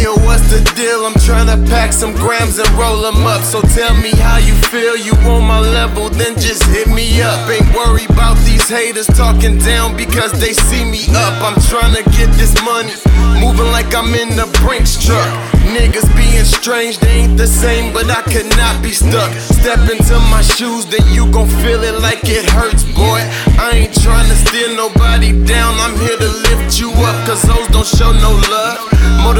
Yo, what's the deal? I'm tryna pack some grams and roll them up. So tell me how you feel. You on my level, then just hit me up. Ain't worried about these haters talking down because they see me up. I'm tryna get this money, moving like I'm in the Brinks truck. Niggas being strange, they ain't the same, but I could not be stuck. Step into my shoes, then you gon' feel it like it hurts, boy. I ain't tryna steer nobody down, I'm here to lift you up, cause hoes don't show no love.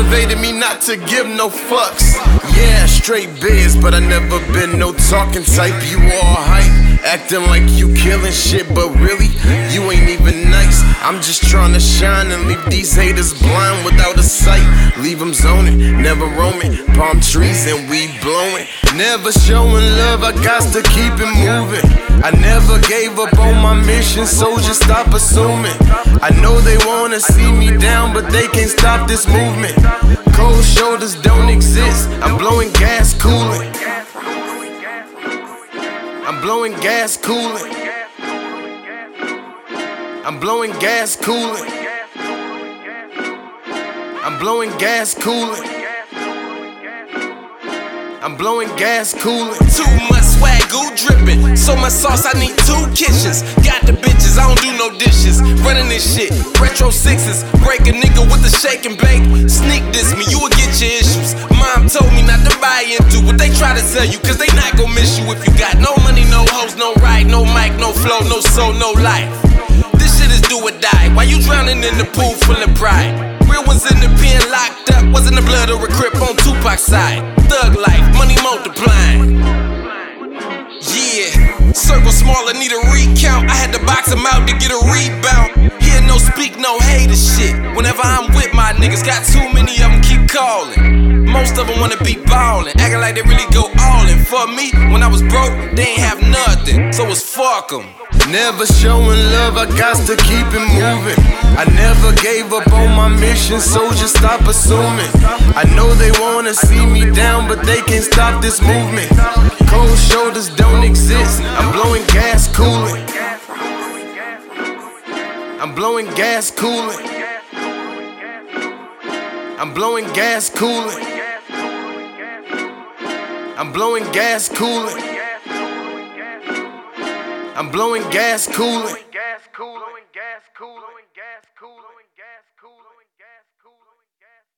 Motivated me not to give no fucks. Yeah, straight biz, but I never been no talking type. You all hype, acting like you killing shit, but really, you ain't even nice. I'm just trying to shine and leave these haters blind without a sight. Leave them zoning, never roaming. Palm trees and we blowing. Never showing love, I got to keep it moving. I never gave up on my mission, so just stop assuming. I know they wanna see me down, but they can't stop this movement. Cold shoulders don't exist, I'm blowing gas I'm blowing gas cooling. I'm blowing gas cooling. I'm blowing gas cooling. I'm blowing gas cooling. Too much swag, goo dripping. So much sauce, I need two kitchens. Got the bitches, I don't do no dishes. Running this shit, retro sixes. Break a nigga with the shake and bake. Sneak this me, told me not to buy into what they try to sell you, cause they not gon' miss you if you got no money, no hoes, no ride, no mic, no flow, no soul, no life. This shit is do or die. Why you drowning in the pool full of pride? Real ones in the pen locked up. Wasn't the blood or a crip on Tupac's side. Thug life, money multiplying. Yeah, circle smaller, need a recount. I had to speak, no hater shit. Whenever I'm with my niggas, got too many of them keep calling. Most of them wanna be ballin', acting like they really go all in. For me, when I was broke, they ain't have nothing, so it's fuck 'em. Never showing love, I got to keep it moving. I never gave up on my mission, so just stop assuming. I know they wanna see me down, but they can't stop this movement. Cold shoulders don't exist, blowing gas cooling. I'm blowing gas cooling. I'm blowing gas cooling. I'm blowing gas cooling. gas cooling, gas cooling, gas cooling, gas cooling,